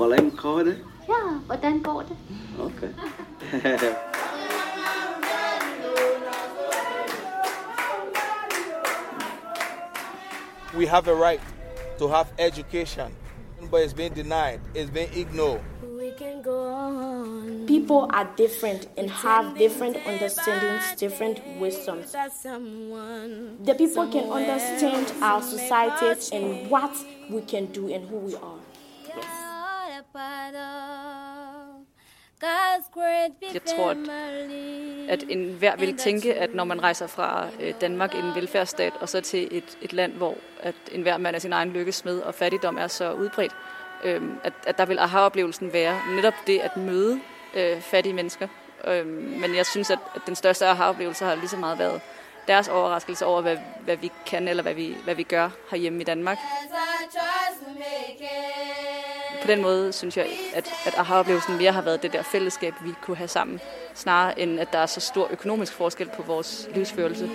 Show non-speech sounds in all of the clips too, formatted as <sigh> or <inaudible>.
Holder I med kåre det? Ja, hvordan går det? Okay. <laughs> we have a right to have education, but it's being denied, it's being ignored. People are different and have different understandings, different wisdoms. The people can understand our society and what we can do and who we are. Jeg tror, at, at enhver vil tænke, at når man rejser fra øh, Danmark, en velfærdsstat, og så til et, et land, hvor at enhver mand er sin egen lykkesmed, og fattigdom er så udbredt, øh, at, at der vil aha-oplevelsen være netop det at møde øh, fattige mennesker. Øh, men jeg synes, at, at den største aha-oplevelse har lige så meget været deres overraskelse over, hvad, hvad vi kan eller hvad vi, hvad vi gør herhjemme i Danmark. På den måde synes jeg, at, at aha-oplevelsen mere har været det der fællesskab, vi kunne have sammen, snarere end at der er så stor økonomisk forskel på vores livsførelse.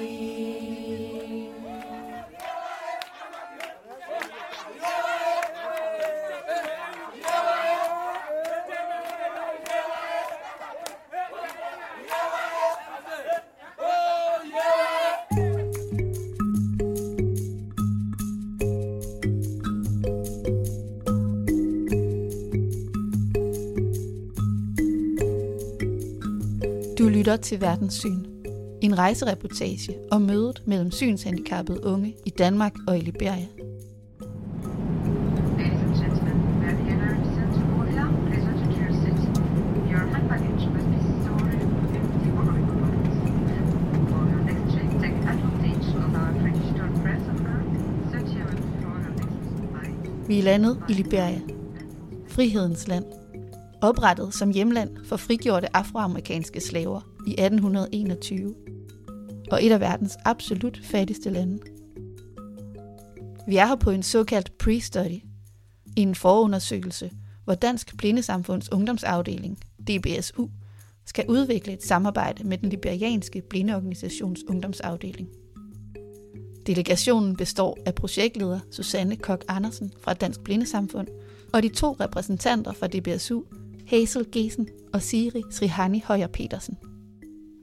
Lytter til Verdenssyn. En rejsereportage om mødet mellem synshandicappede unge i Danmark og i Liberia. We are For press Vi er landet i Liberia. Frihedens land. Oprettet som hjemland for frigjorte afroamerikanske slaver i 1821. Og et af verdens absolut fattigste lande. Vi er her på en såkaldt pre-study, en forundersøgelse, hvor Dansk Blindesamfunds Ungdomsafdeling, DBSU, skal udvikle et samarbejde med den liberianske blindeorganisations ungdomsafdeling. Delegationen består af projektleder Susanne Kok Andersen fra Dansk Blindesamfund og de to repræsentanter fra DBSU, Hazel Gesen og Siri Srihani Højer Petersen.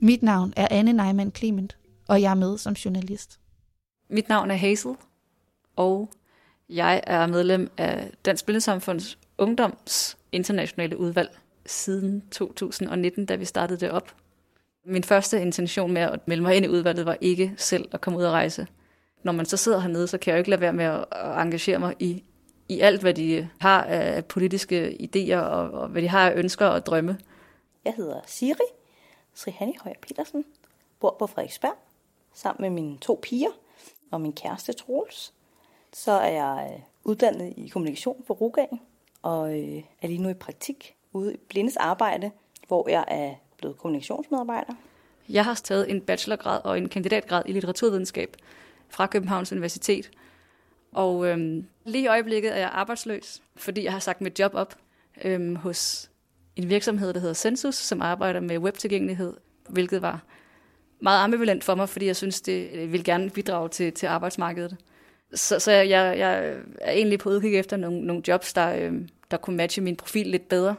Mit navn er Anne Neumann Clement, og jeg er med som journalist. Mit navn er Hazel, og jeg er medlem af Dansk Blindesamfunds Ungdoms Internationale Udvalg siden 2019, da vi startede det op. Min første intention med at melde mig ind i udvalget var ikke selv at komme ud og rejse. Når man så sidder hernede, så kan jeg jo ikke lade være med at at engagere mig i, i alt, hvad de har af politiske idéer, og, og hvad de har af ønsker og drømme. Jeg hedder Siri Srihani Højer Petersen, bor på Frederiksberg sammen med mine to piger og min kæreste Troels. Så er jeg øh, uddannet i kommunikation på Rugagen og øh, er lige nu i praktik ude i Blindes arbejde, hvor jeg er blevet kommunikationsmedarbejder. Jeg har taget en bachelorgrad og en kandidatgrad i litteraturvidenskab fra Københavns Universitet. Og øhm, lige i øjeblikket er jeg arbejdsløs, fordi jeg har sagt mit job op øhm, hos en virksomhed, der hedder Census, som arbejder med webtilgængelighed, hvilket var meget ambivalent for mig, fordi jeg synes, det øh, vil gerne bidrage til, til arbejdsmarkedet. Så, så jeg, jeg er egentlig på udkig efter nogle, nogle jobs, der, øh, der kunne matche min profil lidt bedre.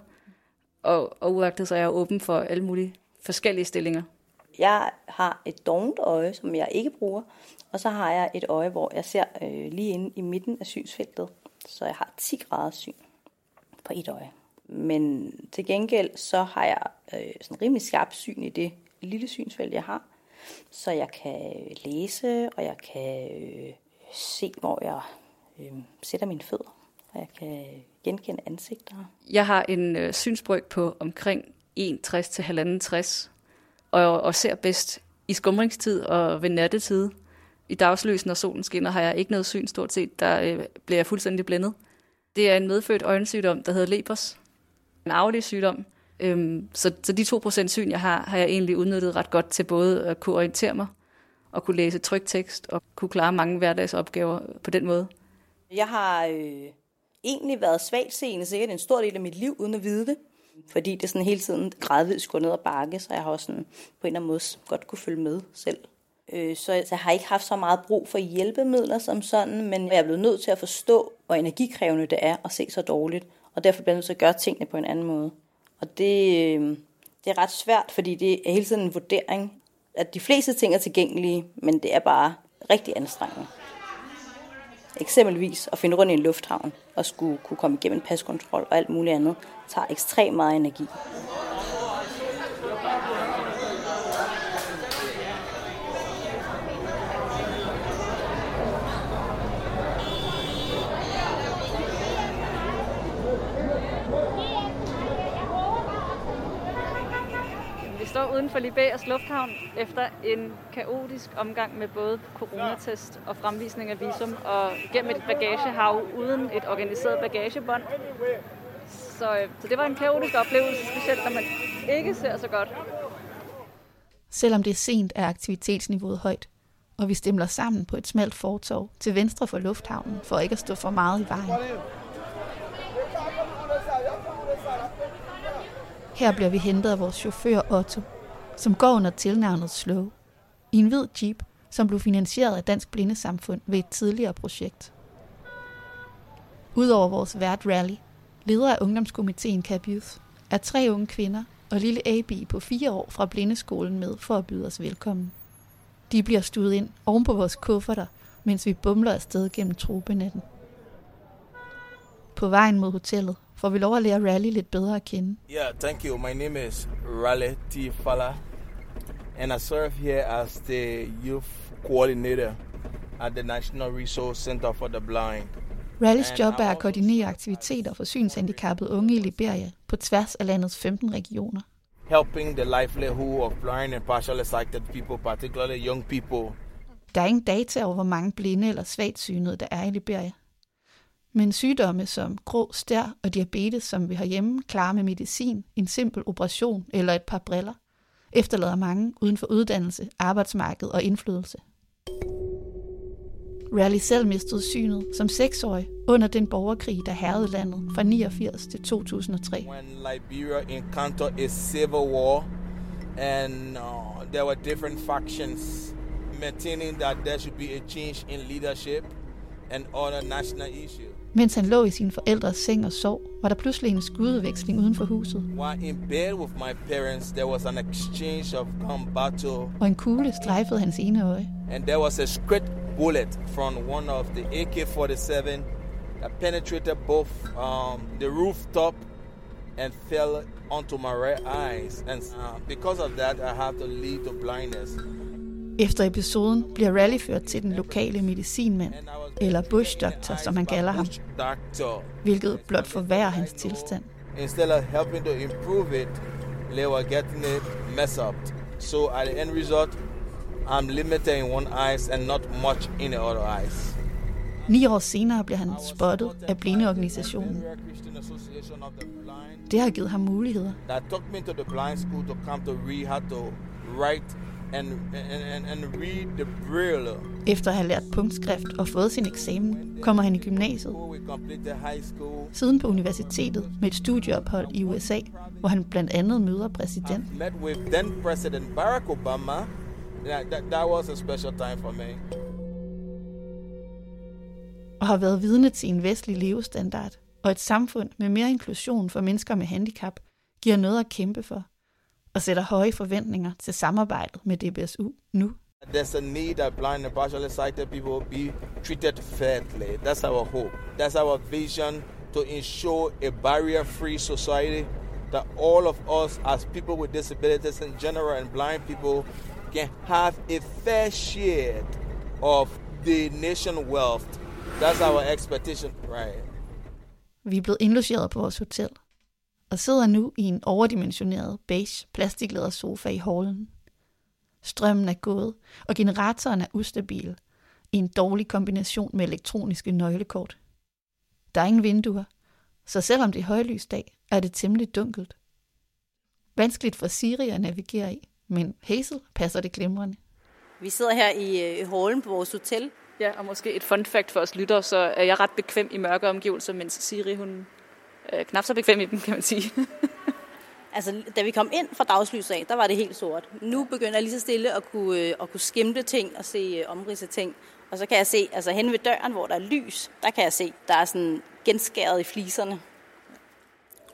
Og, og uagtet så er jeg åben for alle mulige forskellige stillinger. Jeg har et dovent øje, som jeg ikke bruger, og så har jeg et øje, hvor jeg ser øh, lige inde i midten af synsfeltet. Så jeg har 10 grader syn på et øje. Men til gengæld så har jeg øh, sådan rimelig skarp syn i det lille synsfelt, jeg har. Så jeg kan læse, og jeg kan øh, se, hvor jeg øh, sætter mine fødder. Og jeg kan genkende ansigter. Jeg har en øh, synsbryg på omkring 61 til 1,5 og, og ser bedst i skumringstid og ved nattetid. I dagslys, når solen skinner, har jeg ikke noget syn stort set. Der øh, bliver jeg fuldstændig blændet. Det er en medfødt øjensygdom, der hedder lepers. En arvelig sygdom. Øhm, så, så de 2% syn, jeg har, har jeg egentlig udnyttet ret godt til både at kunne orientere mig og kunne læse tryktekst og kunne klare mange hverdagsopgaver på den måde. Jeg har øh, egentlig været svagt seende sikkert en stor del af mit liv, uden at vide det. Fordi det sådan hele tiden gradvist går ned ad bakke, så jeg har også sådan på en eller anden måde godt kunne følge med selv. Øh, så jeg har ikke haft så meget brug for hjælpemidler som sådan, men jeg er blevet nødt til at forstå, hvor energikrævende det er at se så dårligt, og derfor bliver jeg nødt til at gøre tingene på en anden måde. Og det, øh, det er ret svært, fordi det er hele tiden en vurdering, at de fleste ting er tilgængelige, men det er bare rigtig anstrengende. Eksempelvis at finde rundt i en lufthavn og skulle kunne komme igennem en paskontrol og alt muligt andet, tager ekstremt meget energi. Står uden for Libæas lufthavn efter en kaotisk omgang med både coronatest og fremvisning af visum og gennem et bagagehav uden et organiseret bagagebånd. Så, øh, så det var en kaotisk oplevelse, specielt når man ikke ser så godt. Selvom det er sent, er aktivitetsniveauet højt, og vi stemler sammen på et smalt fortov til venstre for lufthavnen, for ikke at stå for meget i vejen. Her bliver vi hentet af vores chauffør Otto, som går under tilnavnet Slow, i en hvid jeep, som blev finansieret af Dansk Blindesamfund ved et tidligere projekt. Udover vores vært rally, leder af ungdomskomiteen Cap Youth, er tre unge kvinder og lille AB på fire år fra blindeskolen med for at byde os velkommen. De bliver stuet ind oven på vores kufferter, mens vi bumler afsted gennem tropenatten. På vejen mod hotellet får vi lov at lære Rally lidt bedre at kende. Yeah, thank you. My name is Raleigh T. Fala, and I serve here as the youth coordinator at the National Resource Center for the Blind. Rallys job er at koordinere aktiviteter for synshandicappede unge i Liberia på tværs af landets 15 regioner. Helping the livelihood of blind and partially sighted people, particularly young people. Der er ingen data over, hvor mange blinde eller svagt synede der er i Liberia. Men sygdomme som grå stær og diabetes, som vi har hjemme, klarer med medicin, en simpel operation eller et par briller, efterlader mange uden for uddannelse, arbejdsmarked og indflydelse. Rally selv mistede synet som seksårig under den borgerkrig, der herrede landet fra 89 til 2003. When Liberia encountered a civil war, and uh, there were different factions maintaining that there should be a change in leadership and other national issues. Mens han lå i sin forældres seng og sov, var der pludselig en skududveksling uden for huset, While in bed with my parents, there was an exchange of gun battle, og en kugle strejfede hans ene øje. and there was a straight bullet from one of the AK-47 that penetrated both um, the rooftop and fell onto my right eyes. And uh, because of that, I have to lead to blindness. Efter episoden bliver Rally ført til den lokale medicinmand, eller bush doctor, som man kalder ham, hvilket blot forværrer hans tilstand. Instead of helping to improve it, they were getting it messed up. So at the end result, I'm limited in one eyes and not much in the other eyes. Ni år senere bliver han spottet af blindeorganisationen. Det har givet ham muligheder. that took me to the blind school to come to how to write and and, and, read the braille. Efter at have lært punktskrift og fået sin eksamen, kommer han i gymnasiet, siden på universitetet med et studieophold i USA, hvor han blandt andet møder præsident. met with then President Barack Obama. That, that, that was a special time for me. og har været vidne til en vestlig levestandard og et samfund med mere inklusion for mennesker med handicap, giver noget at kæmpe for og sætter høje forventninger til samarbejdet med DBSU nu. There's a need that blind and partially sighted people be treated fairly. That's our hope. That's our vision to ensure a barrier-free society that all of us as people with disabilities in general and blind people can have a fair share of the nation wealth. That's our expectation, right? Vi er blevet indlogeret på vores hotel og sidder nu i en overdimensioneret beige plastiklæder sofa i hallen. Strømmen er gået, og generatoren er ustabil i en dårlig kombination med elektroniske nøglekort. Der er ingen vinduer, så selvom det er højlysdag, er det temmelig dunkelt. Vanskeligt for Siri at navigere i, men Hazel passer det glimrende. Vi sidder her i øh, hallen på vores hotel. Ja, og måske et fun fact for os lytter, så er jeg ret bekvem i mørke omgivelser, mens Siri hun øh, knap så bekvem i dem, kan man sige. <laughs> Altså, da vi kom ind fra dagslys af, der var det helt sort. Nu begynder jeg lige så stille at kunne, øh, at kunne skimte ting og se øh, omridse ting. Og så kan jeg se, altså hen ved døren, hvor der er lys, der kan jeg se, der er sådan genskæret i fliserne.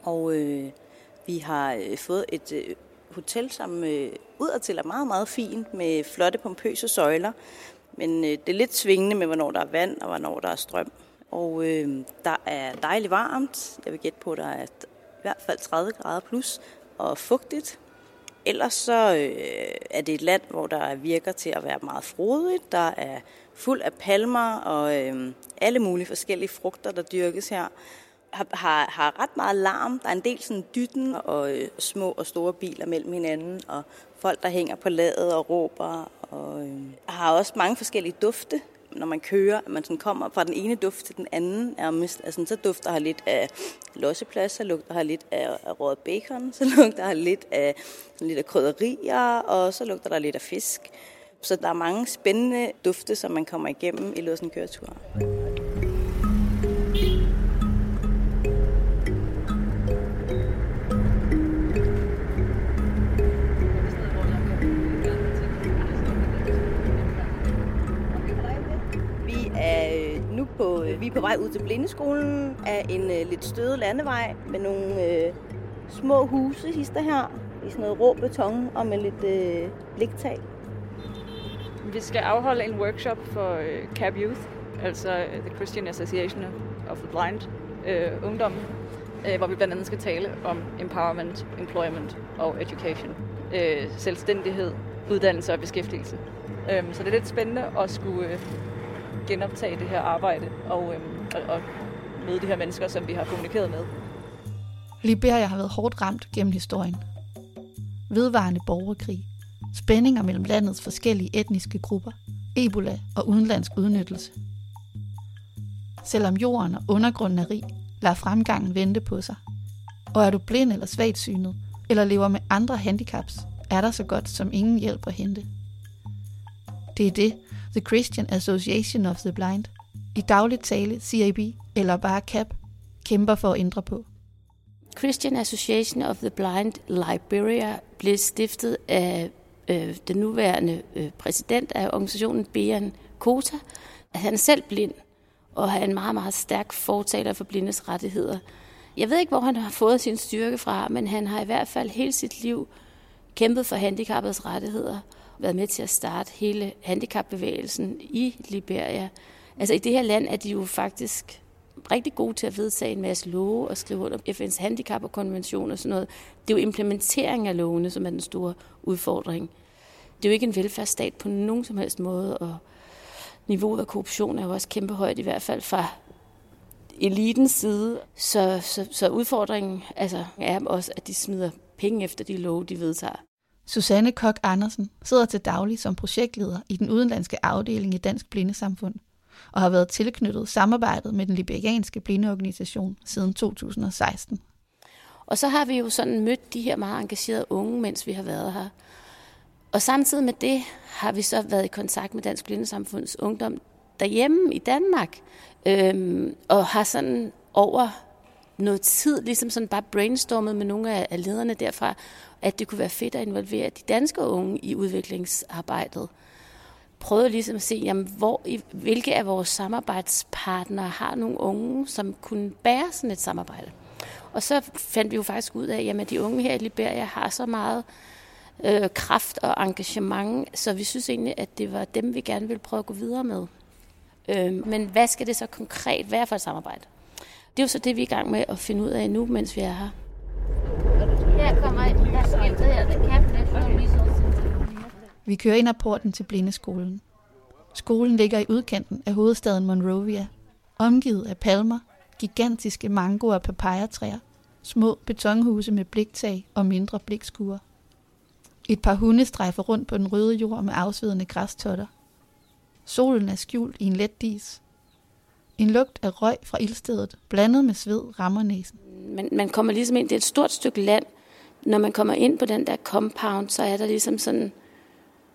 Og øh, vi har øh, fået et øh, hotel, som øh, udadtil er meget, meget fint med flotte, pompøse søjler. Men øh, det er lidt svingende med, hvornår der er vand og hvornår der er strøm. Og øh, der er dejligt varmt. Jeg vil gætte på, at der er i hvert fald 30 grader plus og fugtigt. Ellers så øh, er det et land, hvor der virker til at være meget frodigt. Der er fuld af palmer og øh, alle mulige forskellige frugter, der dyrkes her. Har, har, har ret meget larm. Der er en del sådan dytten og øh, små og store biler mellem hinanden, og folk, der hænger på ladet og råber. Og øh, har også mange forskellige dufte når man kører, at man sådan kommer fra den ene duft til den anden, nærmest. Altså, så dufter her lidt af losseplads, så lugter her lidt af, af rød bacon, <laughs> så lugter her lidt af, sådan lidt af krydderier, og så lugter der lidt af fisk. Så der er mange spændende dufte, som man kommer igennem i løbet af en køretur. På, øh, vi er på vej ud til Blindeskolen af en øh, lidt støde landevej med nogle øh, små huse hister her i sådan noget rå beton og med lidt øh, bliktag. Vi skal afholde en workshop for øh, CAB Youth, altså øh, The Christian Association of the Blind, øh, ungdom, øh, hvor vi blandt andet skal tale om empowerment, employment og education. Øh, selvstændighed, uddannelse og beskæftigelse. Øh, så det er lidt spændende at skulle øh, genoptage det her arbejde og, øhm, og, og møde de her mennesker, som vi har kommunikeret med. Liberia har været hårdt ramt gennem historien. Vedvarende borgerkrig, spændinger mellem landets forskellige etniske grupper, ebola og udenlandsk udnyttelse. Selvom jorden og undergrunden er rig, lader fremgangen vente på sig. Og er du blind eller svagtsynet, eller lever med andre handicaps, er der så godt som ingen hjælp at hente. Det er det, The Christian Association of the Blind, i dagligt tale CAB eller bare CAP, kæmper for at ændre på. Christian Association of the Blind Liberia blev stiftet af øh, den nuværende øh, præsident af organisationen, Bean Kota. Han er selv blind, og har en meget, meget stærk fortaler for blindes rettigheder. Jeg ved ikke, hvor han har fået sin styrke fra, men han har i hvert fald hele sit liv kæmpet for handicappets rettigheder, været med til at starte hele handicapbevægelsen i Liberia. Altså i det her land er de jo faktisk rigtig gode til at vedtage en masse love og skrive under FN's handicap og konvention og sådan noget. Det er jo implementering af lovene, som er den store udfordring. Det er jo ikke en velfærdsstat på nogen som helst måde, og niveauet af korruption er jo også kæmpe højt, i hvert fald fra elitens side. Så, så, så udfordringen altså, er også, at de smider penge efter de love, de vedtager. Susanne Kok Andersen sidder til daglig som projektleder i den udenlandske afdeling i Dansk Blindesamfund og har været tilknyttet samarbejdet med den liberianske blindeorganisation siden 2016. Og så har vi jo sådan mødt de her meget engagerede unge, mens vi har været her. Og samtidig med det har vi så været i kontakt med Dansk Blindesamfunds Ungdom derhjemme i Danmark, øhm, og har sådan over noget tid ligesom sådan bare brainstormet med nogle af lederne derfra, at det kunne være fedt at involvere de danske unge i udviklingsarbejdet. Prøvede ligesom at se, jamen, hvor, hvilke af vores samarbejdspartnere har nogle unge, som kunne bære sådan et samarbejde. Og så fandt vi jo faktisk ud af, at de unge her i Liberia har så meget øh, kraft og engagement, så vi synes egentlig, at det var dem, vi gerne ville prøve at gå videre med. Øh, men hvad skal det så konkret være for et samarbejde? Det er jo så det, vi er i gang med at finde ud af nu, mens vi er her. Her kommer der skiltet her, der kan Vi kører ind ad porten til Blindeskolen. Skolen ligger i udkanten af hovedstaden Monrovia, omgivet af palmer, gigantiske mango- og papayatræer, små betonhuse med bliktag og mindre blikskuer. Et par hunde strejfer rundt på den røde jord med afsvedende græstotter. Solen er skjult i en let dis. En lugt af røg fra ildstedet, blandet med sved, rammer næsen. Man, man kommer ligesom ind, det er et stort stykke land. Når man kommer ind på den der compound, så er der ligesom sådan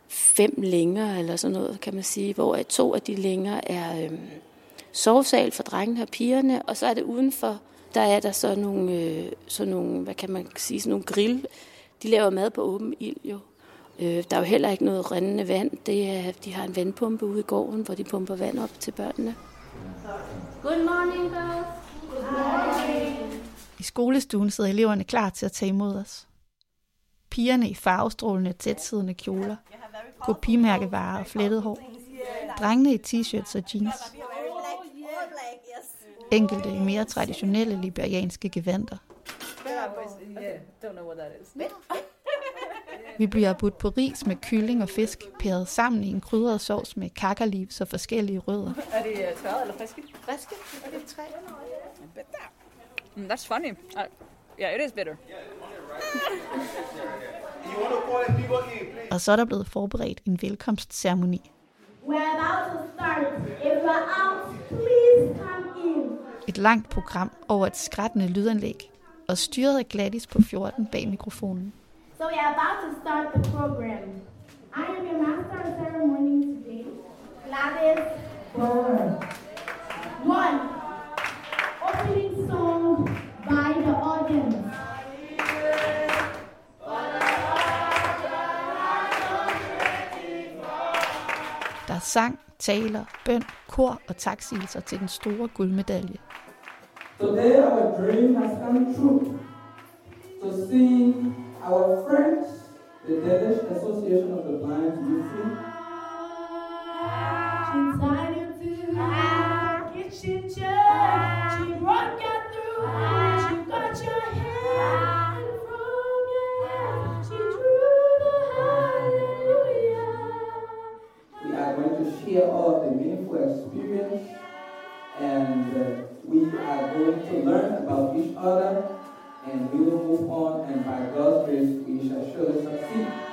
fem længer eller sådan noget, kan man sige, hvor to af de længer er øhm, sovesal for drengene og pigerne, og så er det udenfor, der er der så nogle, øh, så nogle hvad kan man sige, sådan nogle grill. De laver mad på åben ild jo. Øh, der er jo heller ikke noget rindende vand. Det er, de har en vandpumpe ude i gården, hvor de pumper vand op til børnene. Good morning, girls. Good morning. I skolestuen sidder eleverne klar til at tage imod os. Pigerne i farvestrålende, tætsiddende kjoler, kopimærkevarer og flettet hår. Drengene i t-shirts og jeans. Enkelte i mere traditionelle liberianske gevanter. Vi bliver budt på ris med kylling og fisk, pæret sammen i en krydret sovs med kakkerliv og forskellige rødder. Er det tørret eller friske? Friske? Er det tre? Mm, that's funny. Uh, yeah, it is bitter. Og så er der blevet forberedt en velkomstceremoni. We're about to start. If you're out, please come in. Et langt program over et skrættende lydanlæg, og styret af Gladys på 14 bag mikrofonen. So we are about to start the program. I am your master of ceremony today, Gladys Bower. One, opening song by the audience. Der er sang, taler, bøn, kor og taksigelser til den store guldmedalje. Today our dream has come true to see our friends, the Danish Association of the Blind, UC, She decided to have kitchen chair. She brought you through. She got your hand and from your hand. She drew the hallelujah. we are going to share all of the meaningful experience and uh, we are going to learn about each other and we will move on and by God's grace we shall surely succeed.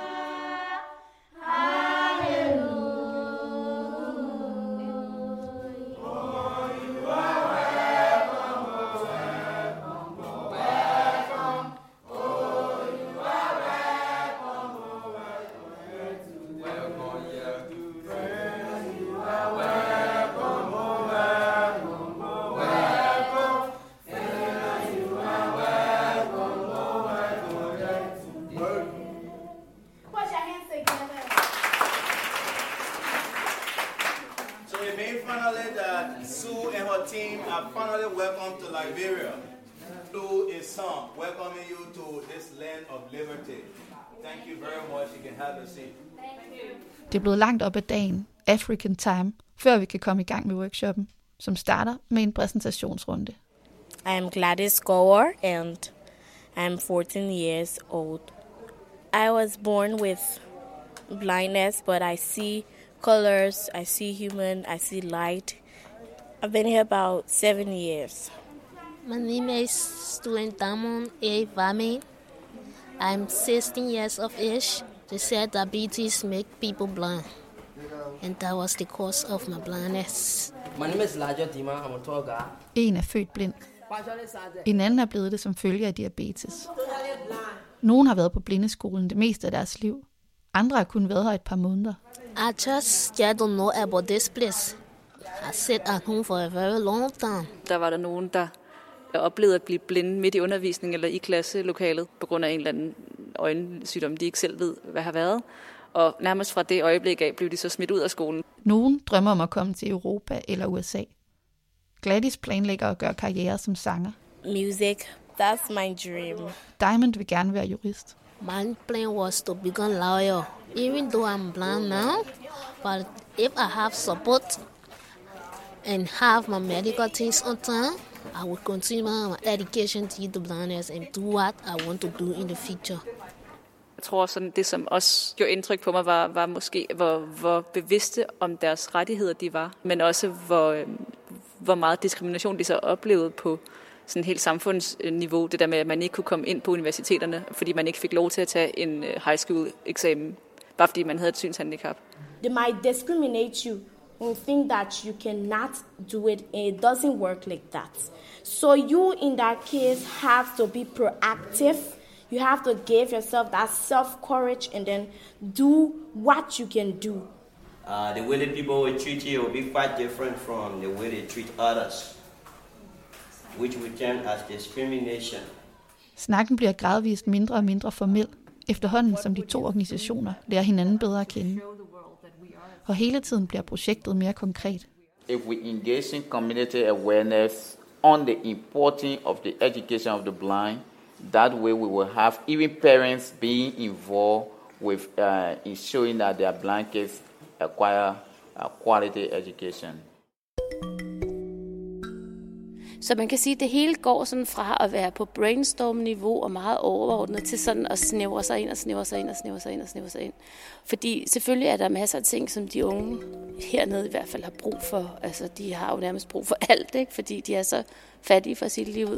Det er blevet langt op ad dagen, African time, før vi kan komme i gang med workshoppen, som starter med en præsentationsrunde. I am Gladys Gower and I'm 14 years old. I was born with blindness, but I see colors, I see human, I see light. I've been here about seven years. My name is student Damon A. Vami. I'm 16 years of age. They said diabetes make people blind. And that was the cause of my blindness. My name is Lajo Dima. I'm a tour guide. En er født blind. En anden er blevet det som følge af diabetes. Nogle har været på blindeskolen det meste af deres liv. Andre har kun været her et par måneder. I just I don't know about this place. I sit at home for a very long time. Der var der nogen, der oplevede at blive blinde midt i undervisning eller i klasselokalet på grund af en eller anden øjensygdom, de ikke selv ved, hvad har været. Og nærmest fra det øjeblik af blev de så smidt ud af skolen. Nogen drømmer om at komme til Europa eller USA. Gladys planlægger at gøre karriere som sanger. Music, that's my dream. Diamond vil gerne være jurist. My plan was to become lawyer. Even though I'm blind now, but if I have support and have my medical things on time, I would continue my education to the blindness and do what I want to do in the future. Jeg tror, sådan det, som også gjorde indtryk på mig, var, var måske, hvor, hvor bevidste om deres rettigheder de var, men også hvor, øh, hvor meget diskrimination de så oplevede på sådan helt samfundsniveau. Det der med, at man ikke kunne komme ind på universiteterne, fordi man ikke fik lov til at tage en øh, high school eksamen, bare fordi man havde et synshandicap. They might discriminate you and think that you cannot do it, and it doesn't work like that. So you, in that case, have to be proactive. You have to give yourself that self courage and then do what you can do. Uh, the way that people will treat you will be quite different from the way they treat others, which we term as discrimination. Snakken bliver gradvist mindre og mindre formel, efterhånden som de to organisationer lærer hinanden bedre at kende. Og hele tiden bliver projektet mere konkret. If we engage in community awareness on the importance of the education of the blind. That way, we will have even parents being involved with uh, ensuring that their blind kids acquire a quality education. Så man kan sige, at det hele går sådan fra at være på brainstorm-niveau og meget overordnet til sådan at snævre sig ind og snævre sig ind og snævre sig ind og snævre sig ind. Fordi selvfølgelig er der masser af ting, som de unge hernede i hvert fald har brug for. Altså de har jo nærmest brug for alt, ikke? fordi de er så fattige for sit liv.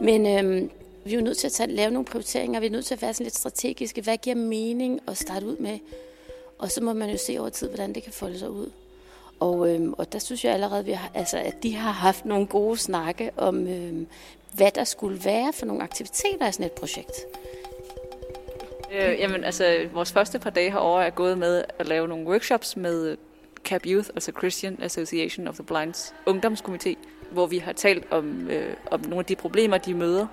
Men øhm, vi er jo nødt til at tage, lave nogle prioriteringer. Vi er nødt til at være sådan lidt strategiske. Hvad giver mening at starte ud med? Og så må man jo se over tid, hvordan det kan folde sig ud. Og, øhm, og der synes jeg allerede, vi har, altså, at de har haft nogle gode snakke om, øhm, hvad der skulle være for nogle aktiviteter i sådan et projekt. Øh, jamen, altså, vores første par dage herovre er gået med at lave nogle workshops med øh, CAP Youth, altså Christian Association of the Blinds ungdomskomité, hvor vi har talt om, øh, om nogle af de problemer, de møder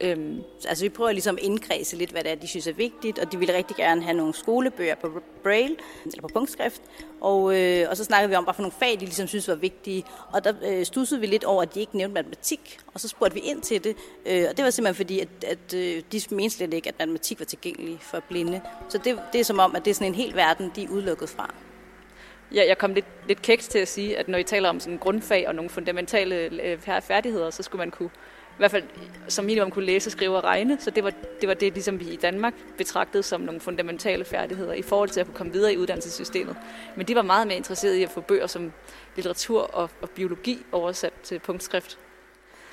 Øhm, altså vi prøver ligesom at indkredse lidt, hvad det er, de synes er vigtigt, og de ville rigtig gerne have nogle skolebøger på braille, eller på punktskrift, og, øh, og så snakkede vi om, hvad for nogle fag, de ligesom synes var vigtige, og der øh, stussede vi lidt over, at de ikke nævnte matematik, og så spurgte vi ind til det, øh, og det var simpelthen fordi, at, at øh, de mente slet ikke, at matematik var tilgængelig for blinde. Så det, det er som om, at det er sådan en hel verden, de er udelukket fra. Ja, jeg kom lidt, lidt kæks til at sige, at når I taler om sådan grundfag og nogle fundamentale øh, færdigheder, så skulle man kunne i hvert fald som minimum kunne læse, skrive og regne. Så det var, det var det, ligesom vi i Danmark betragtede som nogle fundamentale færdigheder i forhold til at kunne komme videre i uddannelsessystemet. Men de var meget mere interesserede i at få bøger som litteratur og, og biologi oversat til punktskrift.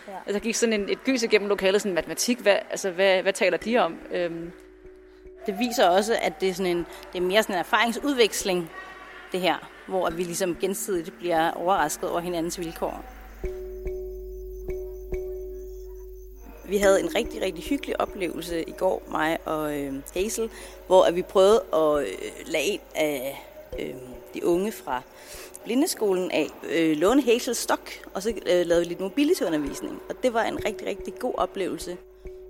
Ja. Altså, der gik sådan en, et gys igennem lokalet, sådan matematik, hvad, altså, hvad, hvad taler de om? Øhm. Det viser også, at det er, sådan en, det er mere sådan en erfaringsudveksling, det her, hvor vi ligesom gensidigt bliver overrasket over hinandens vilkår. Vi havde en rigtig, rigtig hyggelig oplevelse i går, mig og øh, Hazel, hvor at vi prøvede at øh, lade en af øh, de unge fra blindeskolen af øh, låne Hazels stok, og så øh, lavede vi lidt mobilitetsundervisning. Og det var en rigtig, rigtig god oplevelse.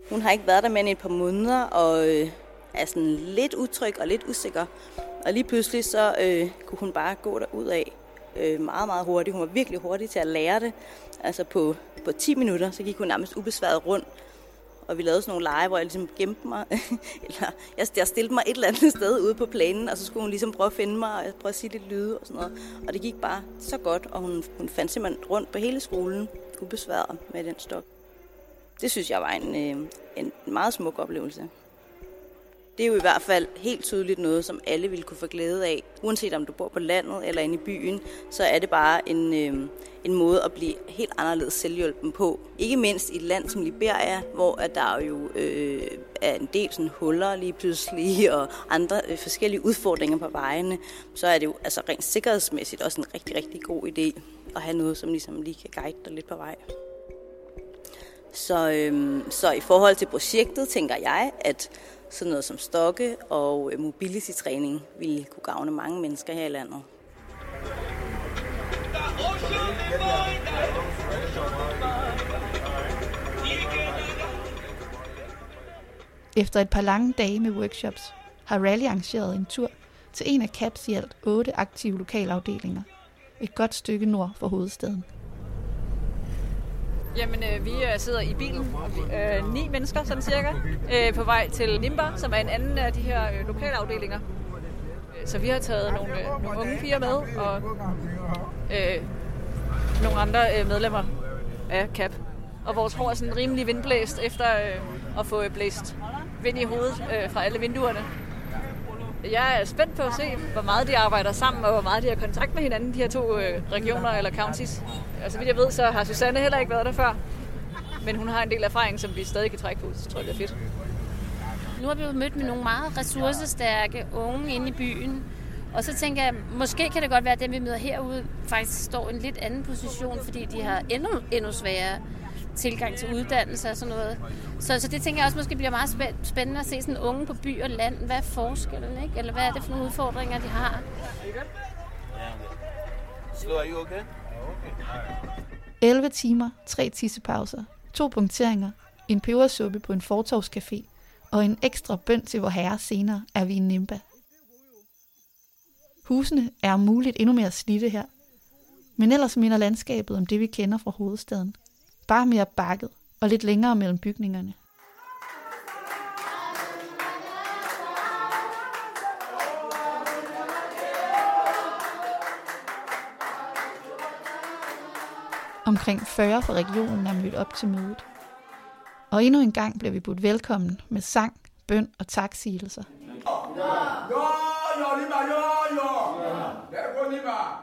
Hun har ikke været der mere end et par måneder, og øh, er sådan lidt utryg og lidt usikker. Og lige pludselig så øh, kunne hun bare gå derud af øh, meget, meget hurtigt. Hun var virkelig hurtig til at lære det. Altså på, på 10 minutter, så gik hun nærmest ubesværet rundt. Og vi lavede sådan nogle lege, hvor jeg ligesom gemte mig. <laughs> eller jeg, jeg stillede mig et eller andet sted ude på planen, og så skulle hun ligesom prøve at finde mig, og prøve at sige lidt lyde og sådan noget. Og det gik bare så godt, og hun, hun fandt simpelthen rundt på hele skolen, ubesværet med den stok. Det synes jeg var en, øh, en meget smuk oplevelse. Det er jo i hvert fald helt tydeligt noget, som alle vil kunne få glæde af. Uanset om du bor på landet eller inde i byen, så er det bare en, øh, en måde at blive helt anderledes selvhjælpen på. Ikke mindst i et land som Liberia, hvor at der jo øh, er en del sådan huller lige pludselig, <laughs> og andre øh, forskellige udfordringer på vejene, så er det jo altså rent sikkerhedsmæssigt også en rigtig, rigtig god idé at have noget, som ligesom lige kan guide dig lidt på vej. Så, øhm, så i forhold til projektet tænker jeg, at sådan noget som stokke og øh, mobility-træning ville kunne gavne mange mennesker her i landet. Efter et par lange dage med workshops har Rally arrangeret en tur til en af CAPs i alt otte aktive lokalafdelinger, et godt stykke nord for hovedstaden. Jamen, øh, vi øh, sidder i bilen, øh, ni mennesker sådan cirka, øh, på vej til Nimba, som er en anden af de her øh, lokalafdelinger. Øh, så vi har taget nogle, øh, nogle unge piger med, og øh, nogle andre øh, medlemmer af CAP. Og vores hår er sådan rimelig vindblæst efter øh, at få øh, blæst vind i hovedet øh, fra alle vinduerne. Jeg er spændt på at se, hvor meget de arbejder sammen, og hvor meget de har kontakt med hinanden, de her to øh, regioner eller counties. Altså, vidt jeg ved, så har Susanne heller ikke været der før. Men hun har en del erfaring, som vi stadig kan trække på, så tror jeg, det er fedt. Nu har vi jo mødt med nogle meget ressourcestærke unge inde i byen. Og så tænker jeg, måske kan det godt være, at dem, vi møder herude, faktisk står i en lidt anden position, fordi de har endnu, endnu sværere tilgang til uddannelse og sådan noget. Så, så det tænker jeg også måske bliver meget spændende at se sådan unge på by og land. Hvad er forskellen, ikke? Eller hvad er det for nogle udfordringer, de har? Slow, are you okay? 11 timer, tre tissepauser, to punkteringer, en pebersuppe på en fortovscafé og en ekstra bøn til vor herre senere er vi i Nimba. Husene er muligt endnu mere slidte her, men ellers minder landskabet om det, vi kender fra hovedstaden. Bare mere bakket og lidt længere mellem bygningerne. Omkring 40 fra regionen er mødt op til mødet. Og endnu en gang bliver vi budt velkommen med sang, bøn og taksigelser. Ja. Ja. Ja. Ja. Ja. Ja. Ja. Ja.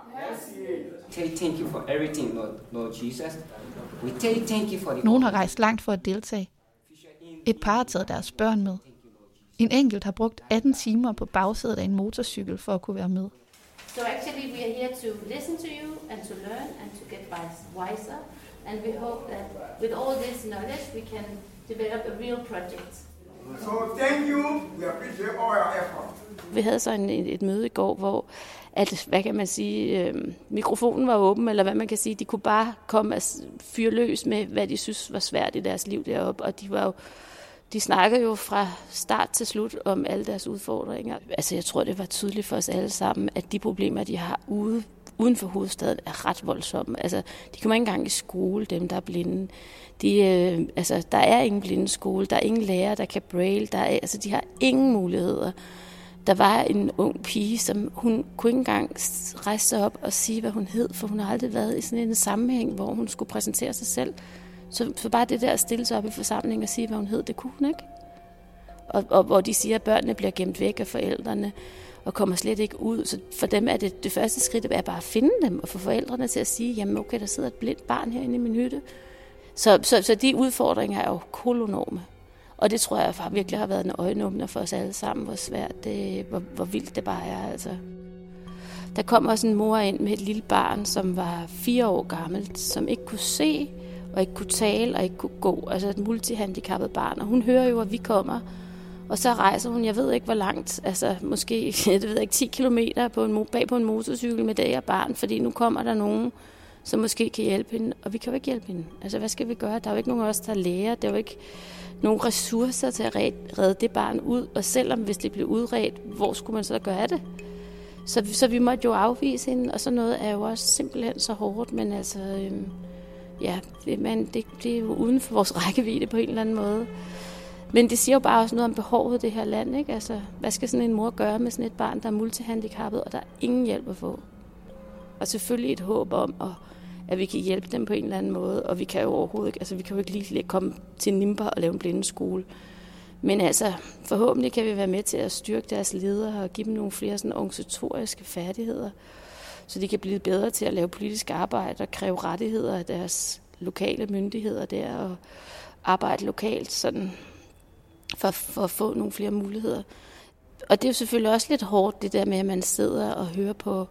We tell thank you for the Nogle har rejst langt for at deltage. Et par har taget deres børn med. En enkelt har brugt 18 timer på bagsædet af en motorcykel for at kunne være med. So actually, we are here to listen to you and to learn and to get wis- wiser. And we hope that with all this knowledge, we can develop a real project. So thank you. We appreciate all your effort. Vi havde så en, et møde i går, hvor at, hvad kan man sige, øh, mikrofonen var åben, eller hvad man kan sige, de kunne bare komme og fyre løs med, hvad de synes var svært i deres liv deroppe, og de var jo de snakkede jo fra start til slut om alle deres udfordringer. Altså jeg tror, det var tydeligt for os alle sammen, at de problemer, de har ude, uden for hovedstaden, er ret voldsomme. Altså, de kommer ikke engang i skole, dem der er blinde. De, øh, altså, der er ingen blinde skole, der er ingen lærer, der kan braille. Der er, altså, de har ingen muligheder. Der var en ung pige, som hun kunne ikke engang rejse sig op og sige, hvad hun hed, for hun har aldrig været i sådan en sammenhæng, hvor hun skulle præsentere sig selv. Så, så bare det der at stille sig op i forsamlingen og sige, hvad hun hed, det kunne hun ikke. Og, og hvor de siger, at børnene bliver gemt væk af forældrene og kommer slet ikke ud. Så for dem er det, det første skridt er bare at finde dem og få forældrene til at sige, jamen okay, der sidder et blindt barn herinde i min hytte. Så, så, så de udfordringer er jo kolonorme. Og det tror jeg virkelig har været en øjenåbner for os alle sammen, hvor svært det, hvor, hvor vildt det bare er. Altså. Der kom også en mor ind med et lille barn, som var fire år gammelt, som ikke kunne se, og ikke kunne tale og ikke kunne gå. Altså et multihandicappet barn. Og hun hører jo, at vi kommer. Og så rejser hun, jeg ved ikke hvor langt, altså måske <laughs> jeg ved ikke, 10 km på en, bag på en motorcykel med det her barn, fordi nu kommer der nogen, som måske kan hjælpe hende, og vi kan jo ikke hjælpe hende. Altså hvad skal vi gøre? Der er jo ikke nogen af os, der er læger. Der er jo ikke nogen ressourcer til at redde det barn ud. Og selvom hvis det blev udredt, hvor skulle man så gøre det? Så, så vi måtte jo afvise hende, og så noget er jo også simpelthen så hårdt, men altså... Øhm, ja, det, man, det, det er jo uden for vores <laughs> rækkevidde på en eller anden måde. Men det siger jo bare også noget om behovet i det her land. Ikke? Altså, hvad skal sådan en mor gøre med sådan et barn, der er multihandicappet, og der er ingen hjælp at få? Og selvfølgelig et håb om, at, at vi kan hjælpe dem på en eller anden måde. Og vi kan jo overhovedet ikke, altså vi kan jo ikke lige komme til Nimba og lave en blindeskole. Men altså, forhåbentlig kan vi være med til at styrke deres ledere og give dem nogle flere sådan organisatoriske færdigheder, så de kan blive bedre til at lave politisk arbejde og kræve rettigheder af deres lokale myndigheder der og arbejde lokalt sådan for, for at få nogle flere muligheder. Og det er jo selvfølgelig også lidt hårdt, det der med, at man sidder og hører på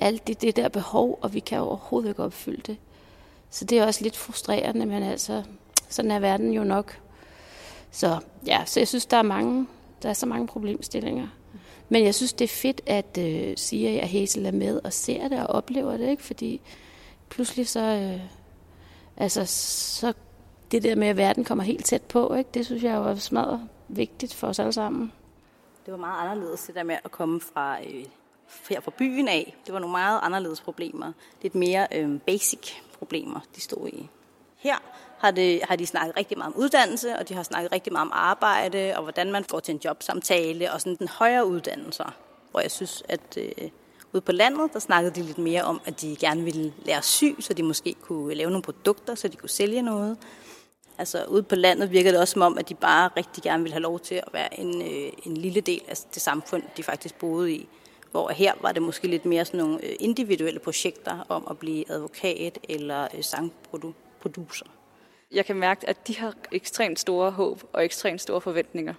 alt det, det der behov, og vi kan overhovedet ikke opfylde det. Så det er også lidt frustrerende, men altså, sådan er verden jo nok. Så ja, så jeg synes, der er mange, der er så mange problemstillinger. Men jeg synes, det er fedt, at øh, Sia og Hazel er med og ser det og oplever det, ikke? fordi pludselig så, øh, altså, så det der med, at verden kommer helt tæt på, ikke? det synes jeg jo er smadret vigtigt for os alle sammen. Det var meget anderledes, det der med at komme fra, øh, her fra byen af. Det var nogle meget anderledes problemer. Lidt mere øh, basic problemer, de stod i. Her har, det, har de snakket rigtig meget om uddannelse, og de har snakket rigtig meget om arbejde, og hvordan man får til en jobsamtale, og sådan den højere uddannelser. Hvor jeg synes, at øh, ude på landet, der snakkede de lidt mere om, at de gerne ville lære sy, så de måske kunne lave nogle produkter, så de kunne sælge noget. Altså ude på landet virker det også som om, at de bare rigtig gerne vil have lov til at være en, øh, en lille del af det samfund, de faktisk boede i. Hvor her var det måske lidt mere sådan nogle øh, individuelle projekter om at blive advokat eller øh, sangproducer. Jeg kan mærke, at de har ekstremt store håb og ekstremt store forventninger.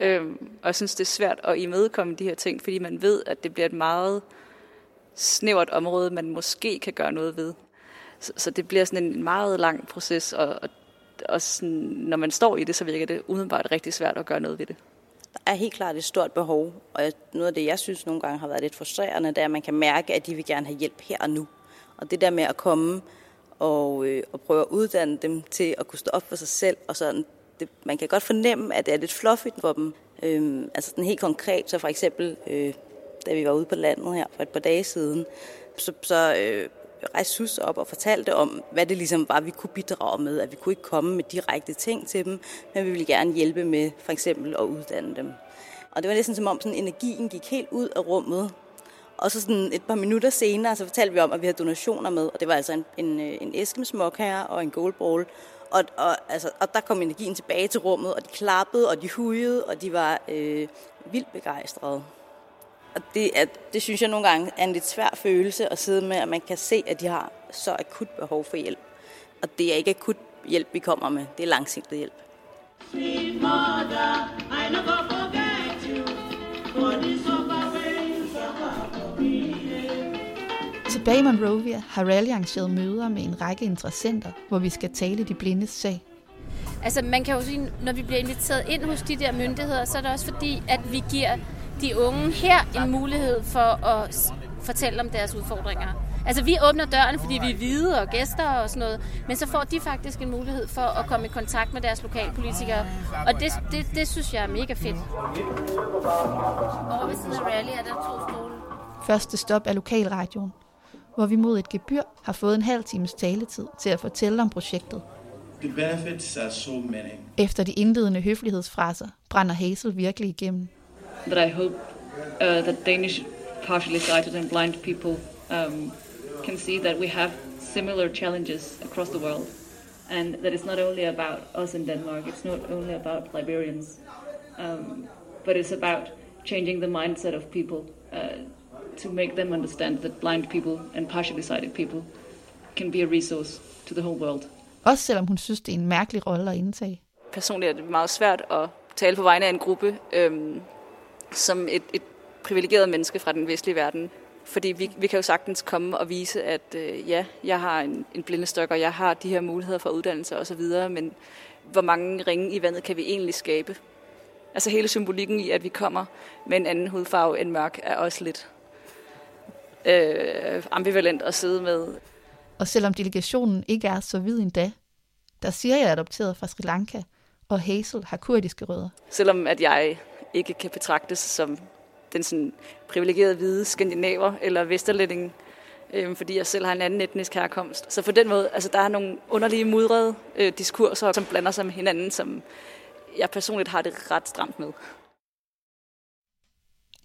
Øhm, og jeg synes, det er svært at imødekomme de her ting, fordi man ved, at det bliver et meget snævert område, man måske kan gøre noget ved. Så, så det bliver sådan en meget lang proces, og, og, og sådan, når man står i det, så virker det udenbart rigtig svært at gøre noget ved det. Der er helt klart et stort behov, og noget af det, jeg synes nogle gange har været lidt frustrerende, det er, at man kan mærke, at de vil gerne have hjælp her og nu. Og det der med at komme og, øh, og prøve at uddanne dem til at kunne stå op for sig selv, og sådan, det, man kan godt fornemme, at det er lidt fluffigt for dem. Øhm, altså den helt konkret, så for eksempel, øh, da vi var ude på landet her for et par dage siden, så, så øh, rejste sus op og fortalte om, hvad det ligesom var, vi kunne bidrage med. At vi kunne ikke komme med direkte ting til dem, men vi ville gerne hjælpe med for eksempel at uddanne dem. Og det var næsten som om sådan, energien gik helt ud af rummet. Og så sådan et par minutter senere, så fortalte vi om, at vi havde donationer med, og det var altså en, en, en æske med og en goldball. Og, og, altså, og der kom energien tilbage til rummet, og de klappede, og de hujede, og de var øh, vildt begejstrede. Og det, er, det synes jeg nogle gange er en lidt svær følelse at sidde med, at man kan se, at de har så akut behov for hjælp. Og det er ikke akut hjælp, vi kommer med. Det er langsigtet hjælp. Sweet mother, I never forget you. For. Tilbage i Monrovia har Rally arrangeret møder med en række interessenter, hvor vi skal tale de blindes sag. Altså man kan jo sige, når vi bliver inviteret ind hos de der myndigheder, så er det også fordi, at vi giver de unge her en mulighed for at s- fortælle om deres udfordringer. Altså vi åbner døren, fordi vi er hvide og gæster og sådan noget, men så får de faktisk en mulighed for at komme i kontakt med deres lokalpolitikere, og det, det, det synes jeg er mega fedt. Over ved siden af rally er der to stole. Første stop er lokalradioen, hvor vi mod et gebyr har fået en halv times taletid til at fortælle om projektet. The benefits are so many. Efter de indledende høflighedsfraser brænder Hazel virkelig igennem. That I hope uh, that Danish partially sighted and blind people um, can see that we have similar challenges across the world, and that it's not only about us in Denmark, it's not only about Liberians, um, but it's about changing the mindset of people uh, to make them understand that blind people and partially sighted people can be a resource to the whole world. Også selvom hun synes, det er en mærkelig rolle at indtage. personligt er det meget svært at tale på vegne af en gruppe øhm, som et, et privilegeret menneske fra den vestlige verden. Fordi vi, vi kan jo sagtens komme og vise, at øh, ja, jeg har en, en blindestok, og jeg har de her muligheder for uddannelse osv., men hvor mange ringe i vandet kan vi egentlig skabe? Altså hele symbolikken i, at vi kommer med en anden hudfarve end mørk, er også lidt øh, ambivalent at sidde med. Og selvom delegationen ikke er så vid endda, der siger jeg er adopteret fra Sri Lanka, og Hazel har kurdiske rødder. Selvom at jeg ikke kan betragtes som den sådan privilegerede hvide skandinaver eller vesterlænding, øh, fordi jeg selv har en anden etnisk herkomst. Så på den måde, altså der er nogle underlige mudrede øh, diskurser, som blander sig med hinanden, som jeg personligt har det ret stramt med.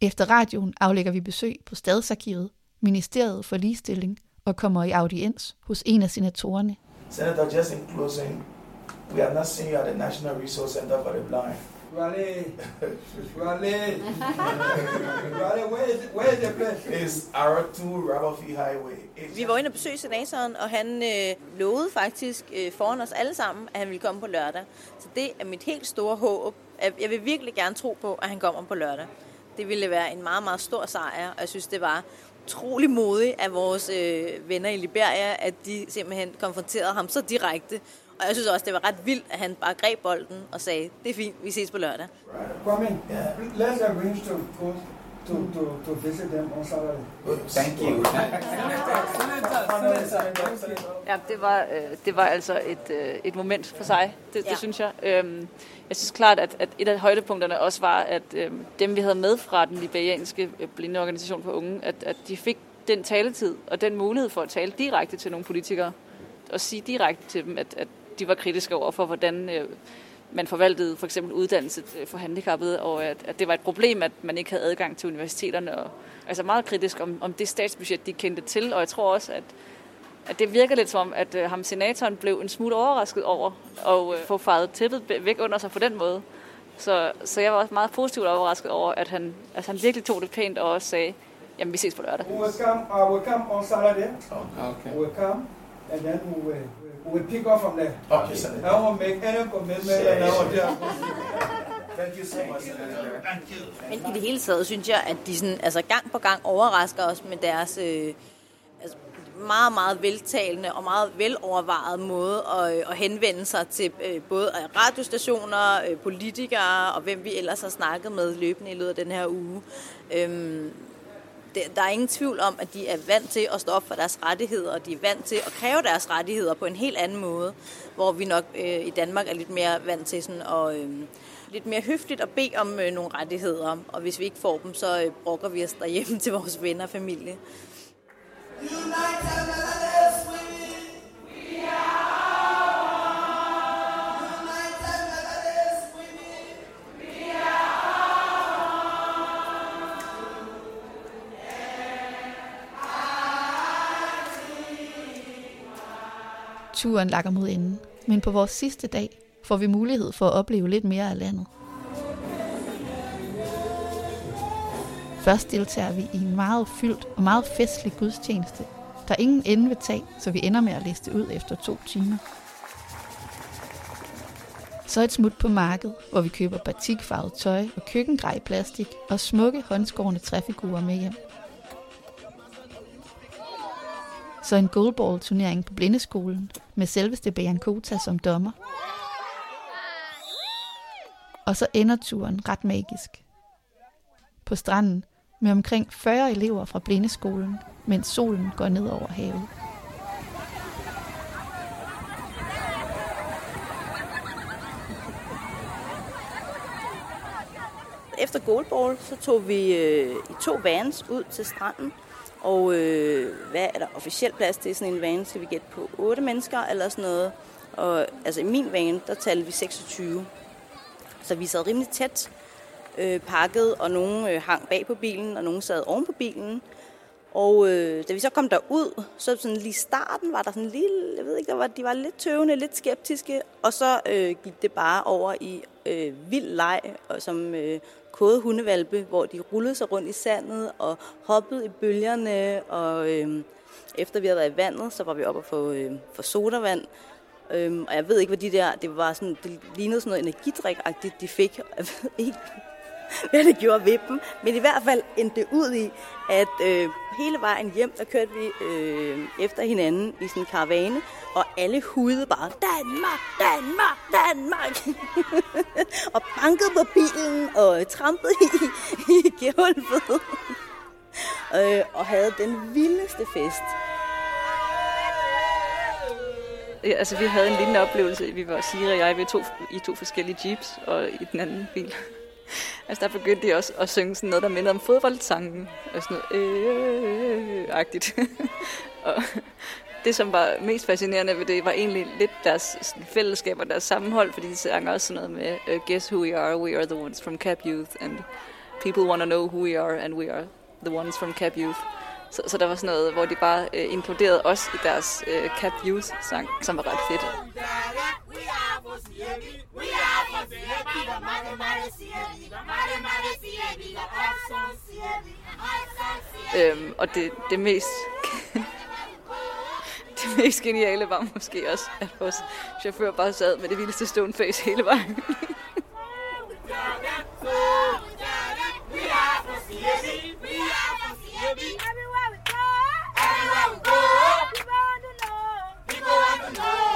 Efter radioen aflægger vi besøg på Stadsarkivet, Ministeriet for Ligestilling og kommer i audiens hos en af senatorerne. Senator, just in closing, we have not seen you at the National Resource Center for the Blind. Raleigh, Raleigh, Raleigh, where is, where is the place? It's R2 Rabafi Highway. Vi var inde og besøge senatoren, og han øh, lovede faktisk øh, foran os alle sammen, at han ville komme på lørdag. Så det er mit helt store håb. At Jeg vil virkelig gerne tro på, at han kommer på lørdag. Det ville være en meget, meget stor sejr, og jeg synes, det var utrolig modigt af vores øh, venner i Liberia, at de simpelthen konfronterede ham så direkte. Og jeg synes også, det var ret vildt, at han bare greb bolden og sagde, det er fint, vi ses på lørdag. Come in. Let's arrange to go to, to, to visit them on Saturday. Thank you. Ja, det var, øh, det var altså et, øh, et moment for sig, det, det Ja. synes jeg. Øhm, jeg synes klart, at, at et af højdepunkterne også var, at øh, dem, vi havde med fra den liberianske øh, blinde organisation for unge, at, at de fik den taletid og den mulighed for at tale direkte til nogle politikere, og sige direkte til dem, at, at de var kritiske over for, hvordan øh, man forvaltede for eksempel uddannelse øh, for handicappede, og at, at det var et problem, at man ikke havde adgang til universiteterne. Og, altså meget kritisk om, om det statsbudget, de kendte til, og jeg tror også, at at det virker lidt som om, at øh, ham senatoren blev en smule overrasket over at øh, få faret tæppet væk under sig på den måde. Så, så jeg var også meget positivt overrasket over, at han, at han virkelig tog det pænt og også sagde, jamen vi ses på lørdag. We will come, I will come on Saturday. Okay. We will come, and then we will, we pick up from there. Okay, Senator. I won't make any commitment, and I will just. Thank you so much, Senator. Thank you. Men i det hele taget synes jeg, at de sådan, altså gang på gang overrasker os med deres øh, altså, meget, meget veltalende og meget velovervejet måde at, øh, at henvende sig til øh, både radiostationer, øh, politikere og hvem vi ellers har snakket med løbende i løbet af den her uge. Øhm, det, der er ingen tvivl om, at de er vant til at stå op for deres rettigheder, og de er vant til at kræve deres rettigheder på en helt anden måde, hvor vi nok øh, i Danmark er lidt mere vant til sådan at, øh, lidt mere høfligt at bede om øh, nogle rettigheder, og hvis vi ikke får dem, så øh, brokker vi os derhjemme til vores venner og familie. Unite we are Turen lakker mod enden, men på vores sidste dag får vi mulighed for at opleve lidt mere af landet. Først deltager vi i en meget fyldt og meget festlig gudstjeneste, der ingen ende vil tage, så vi ender med at liste ud efter to timer. Så et smut på markedet, hvor vi køber batikfarvet tøj og køkkengrej plastik og smukke håndskårende træfigurer med hjem. Så en goalball turnering på blindeskolen med selveste Kota som dommer. Og så ender turen ret magisk. På stranden med omkring 40 elever fra blindeskolen, mens solen går ned over havet. Efter goalball, så tog vi øh, i to vans ud til stranden. Og øh, hvad er der officielt plads til sådan en van? Skal vi gætte på 8 mennesker eller sådan noget? Og altså i min van, der talte vi 26. Så vi sad rimelig tæt øh, pakket, og nogen øh, hang bag på bilen, og nogen sad oven på bilen. Og øh, da vi så kom derud, så sådan lige starten var der sådan en lille, jeg ved ikke, der var, de var lidt tøvende, lidt skeptiske, og så øh, gik det bare over i øh, vild leg, og som øh, kode hundevalpe, hvor de rullede sig rundt i sandet og hoppede i bølgerne, og øh, efter vi havde været i vandet, så var vi oppe og få, øh, få sodavand, Øhm, og jeg ved ikke, hvad de der, det var sådan, det lignede sådan noget energidrik de fik. Jeg ved ikke, <laughs> hvad det gjorde ved dem. Men i hvert fald endte det ud i, at øh, hele vejen hjem, der kørte vi øh, efter hinanden i sådan en karavane, og alle hudede bare, Danmark, Danmark, Danmark! <laughs> og bankede på bilen og trampede i, i gulvet. <laughs> øh, og havde den vildeste fest. Ja, altså, vi havde en lignende oplevelse. Vi var Siri og jeg vi to, i to forskellige jeeps, og i den anden bil altså, der begyndte de også at synge sådan noget, der mindede om fodboldsangen. Og sådan noget øh-agtigt. <laughs> og det, som var mest fascinerende ved det, var egentlig lidt deres fællesskab og deres sammenhold, fordi de sang også sådan noget med øh, Guess who we are, we are the ones from Cap Youth, and people want to know who we are, and we are the ones from Cap Youth. Så, så der var sådan noget, hvor de bare øh, inkluderede os i deres øh, Cap Youth-sang, som var ret fedt. Øhm, og det, det mest <laughs> det mest geniale var måske også, at vores chauffør bare sad med det vildeste stone face hele vejen. We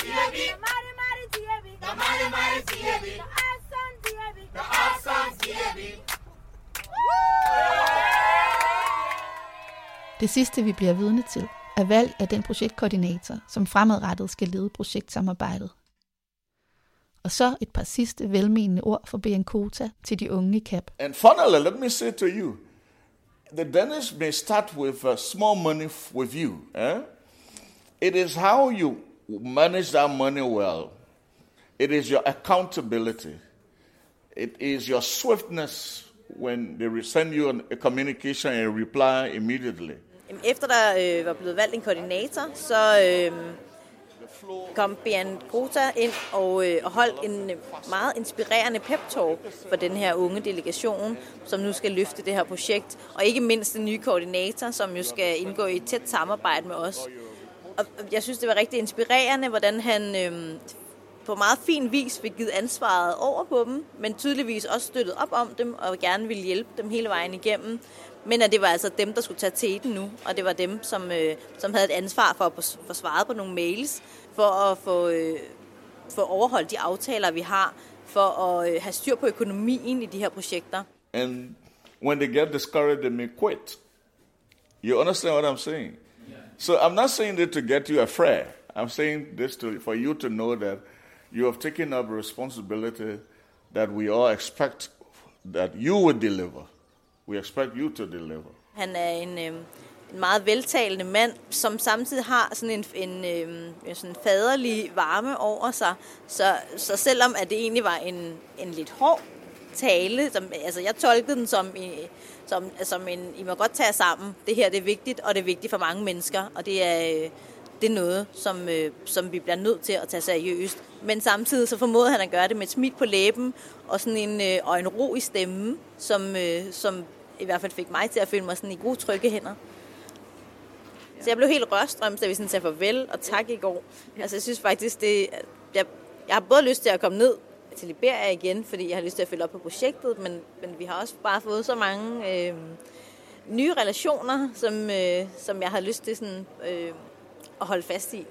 are from CSE, we are from CSE. Det sidste, vi bliver vidne til, er valg af den projektkoordinator, som fremadrettet skal lede projektsamarbejdet. Og så et par sidste velmenende ord fra Biancota til de unge i CAP. And finally, let me say to you, the Danish may start with uh, small money with you. Eh? It is how you manage that money well. It is your accountability. It is your swiftness when they send you a communication and reply immediately. Efter der øh, var blevet valgt en koordinator, så øh, kom Bian Grota ind og, øh, og holdt en meget inspirerende pep-talk for den her unge delegation, som nu skal løfte det her projekt. Og ikke mindst den nye koordinator, som jo skal indgå i et tæt samarbejde med os. Og jeg synes, det var rigtig inspirerende, hvordan han øh, på meget fin vis fik givet ansvaret over på dem, men tydeligvis også støttet op om dem og gerne ville hjælpe dem hele vejen igennem. Men at det var altså dem, der skulle tage teten nu, og det var dem, som, øh, som havde et ansvar for at få svaret på nogle mails, for at få, øh, få overholdt de aftaler, vi har, for at øh, have styr på økonomien i de her projekter. And when they get discouraged, they may quit. You understand what I'm saying? So I'm not saying this to get you afraid. I'm saying this to, for you to know that you have taken up responsibility that we all expect that you will deliver. We expect you to deliver. Han er en, øh, en meget veltalende mand, som samtidig har sådan en, en, øh, sådan faderlig varme over sig. Så, så selvom at det egentlig var en, en lidt hård tale, som, altså jeg tolkede den som, som, som en, I må godt tage sammen, det her det er vigtigt, og det er vigtigt for mange mennesker, og det er, det er noget, som, øh, som vi bliver nødt til at tage seriøst. Men samtidig så formåede han at gøre det med et smil på læben, og sådan en, øh, og en ro i stemmen, som, øh, som i hvert fald fik mig til at føle mig sådan i gode, trygge hænder. Så jeg blev helt rørstrømt, da vi sådan sagde farvel og tak i går. Altså jeg synes faktisk, det, jeg, jeg har både lyst til at komme ned til Liberia igen, fordi jeg har lyst til at følge op på projektet, men, men vi har også bare fået så mange øh, nye relationer, som, øh, som jeg har lyst til sådan, øh, at holde fast i.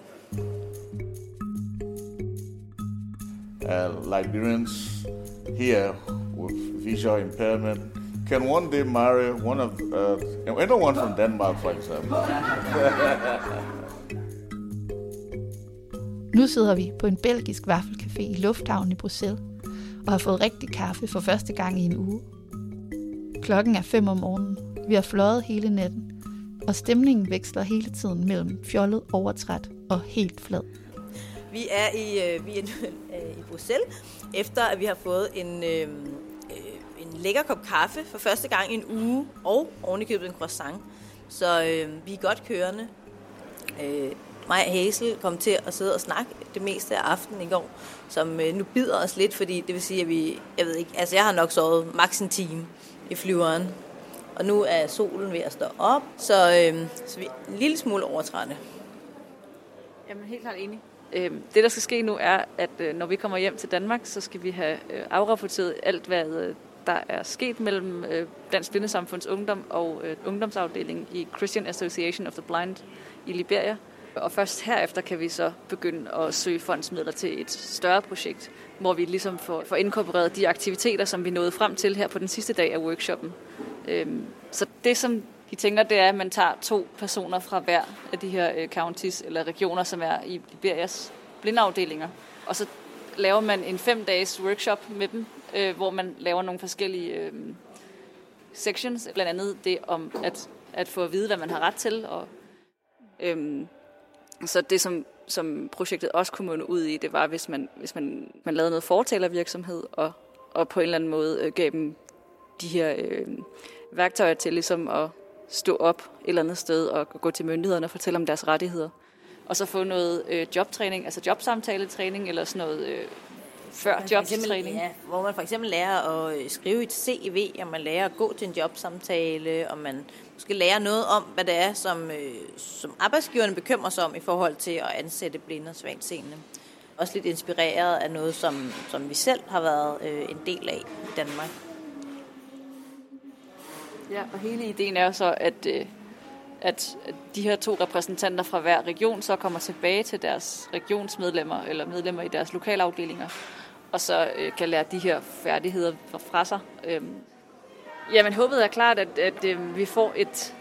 Uh, Liberians here with visual impairment can one day marry one of uh, anyone from Denmark, for example. <laughs> Nu sidder vi på en belgisk vaffelcafé i lufthavnen i Bruxelles og har fået rigtig kaffe for første gang i en uge. Klokken er 5 om morgenen. Vi har fløjet hele natten, og stemningen veksler hele tiden mellem fjollet, overtræt og helt flad. Vi er i, øh, vi er <laughs> øh, i Bruxelles, efter at vi har fået en, øh, øh, en lækker kop kaffe for første gang i en uge, og ovenikøbet en croissant. Så øh, vi er godt kørende. Øh, mig og Hazel kom til at sidde og snakke det meste af aftenen i går, som øh, nu bider os lidt, fordi det vil sige, at vi, jeg ved ikke, altså jeg har nok sovet maks en time i flyveren, og nu er solen ved at stå op, så, øh, så vi er en lille smule overtrætte. Jamen helt klart enig. Øh, det, der skal ske nu, er, at øh, når vi kommer hjem til Danmark, så skal vi have øh, afrapporteret alt, hvad øh, der er sket mellem øh, Dansk Blindesamfunds Ungdom og øh, ungdomsafdelingen i Christian Association of the Blind i Liberia. Og først herefter kan vi så begynde at søge fondsmidler til et større projekt, hvor vi ligesom får, får inkorporeret de aktiviteter, som vi nåede frem til her på den sidste dag af workshoppen. Øhm, så det, som de tænker, det er, at man tager to personer fra hver af de her øh, counties eller regioner, som er i Liberias blindafdelinger, og så laver man en fem dages workshop med dem, øh, hvor man laver nogle forskellige øh, sections, blandt andet det om at, at få at vide, hvad man har ret til, og øh, så det, som, som projektet også kunne munde ud i, det var, hvis man, hvis man, man lavede noget fortalervirksomhed, og, og på en eller anden måde øh, gav dem de her øh, værktøjer til ligesom at stå op et eller andet sted og gå til myndighederne og fortælle om deres rettigheder. Og så få noget øh, jobtræning, altså jobsamtaletræning eller sådan noget øh, før jobtræning. Ja, hvor man for eksempel lærer at øh, skrive et CV, og man lærer at gå til en jobsamtale, og man måske lærer noget om, hvad det er, som, øh, som arbejdsgiverne bekymrer sig om i forhold til at ansætte blinde og svagt seende. Også lidt inspireret af noget, som, som vi selv har været øh, en del af i Danmark. Ja, og hele ideen er så, at, øh, at de her to repræsentanter fra hver region så kommer tilbage til deres regionsmedlemmer eller medlemmer i deres lokalafdelinger, og så øh, kan lære de her færdigheder fra sig. Øh, jamen, håbet er klart, at, at øh, vi får et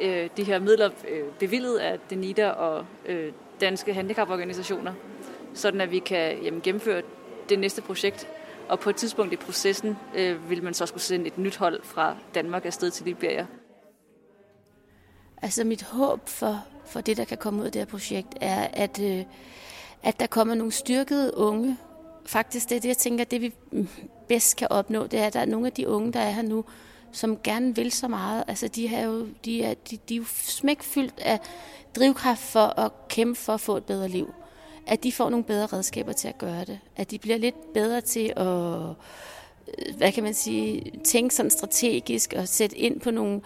øh, de her midler øh, bevillet af DENIDA og øh, danske handicaporganisationer, sådan at vi kan jamen, gennemføre det næste projekt. Og på et tidspunkt i processen øh, vil man så skulle sende et nyt hold fra Danmark afsted til Liberia. Altså mit håb for, for det, der kan komme ud af det her projekt, er, at, øh, at der kommer nogle styrkede unge. Faktisk det er det, jeg tænker, det vi mm, bedst kan opnå, det er, at der er nogle af de unge, der er her nu, som gerne vil så meget. Altså de, har jo, de, er, de, de er jo smækfyldt af drivkraft for at kæmpe for at få et bedre liv. At de får nogle bedre redskaber til at gøre det. At de bliver lidt bedre til at øh, hvad kan man sige, tænke sådan strategisk og sætte ind på nogle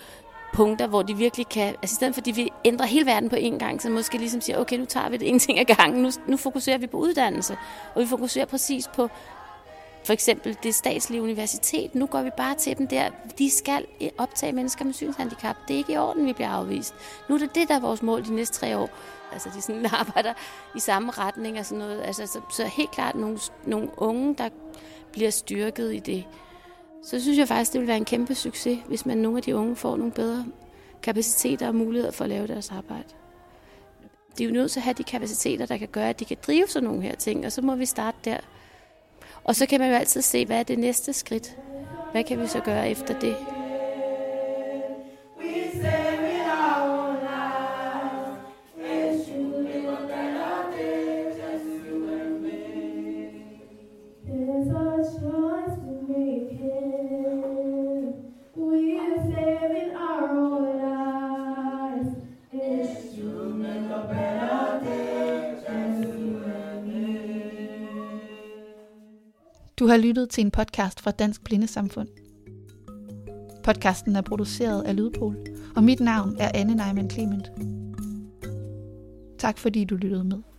punkter, hvor de virkelig kan, altså i stedet for, at de vil ændre hele verden på én gang, så måske ligesom siger, okay, nu tager vi det en ting ad gangen, nu, nu fokuserer vi på uddannelse, og vi fokuserer præcis på for eksempel det statslige universitet. Nu går vi bare til dem der. De skal optage mennesker med synshandicap. Det er ikke i orden, vi bliver afvist. Nu er det det, der er vores mål de næste tre år. Altså, de sådan <laughs> arbejder i samme retning og sådan noget. Altså, så, så helt klart nogle, nogle unge, der bliver styrket i det så synes jeg faktisk, det vil være en kæmpe succes, hvis man nogle af de unge får nogle bedre kapaciteter og muligheder for at lave deres arbejde. De er jo nødt til at have de kapaciteter, der kan gøre, at de kan drive sådan nogle her ting, og så må vi starte der. Og så kan man jo altid se, hvad er det næste skridt? Hvad kan vi så gøre efter det? We say Du har lyttet til en podcast fra Dansk Blindesamfund. Podcasten er produceret af Lydpol, og mit navn er Anne Neumann Clement. Tak fordi du lyttede med.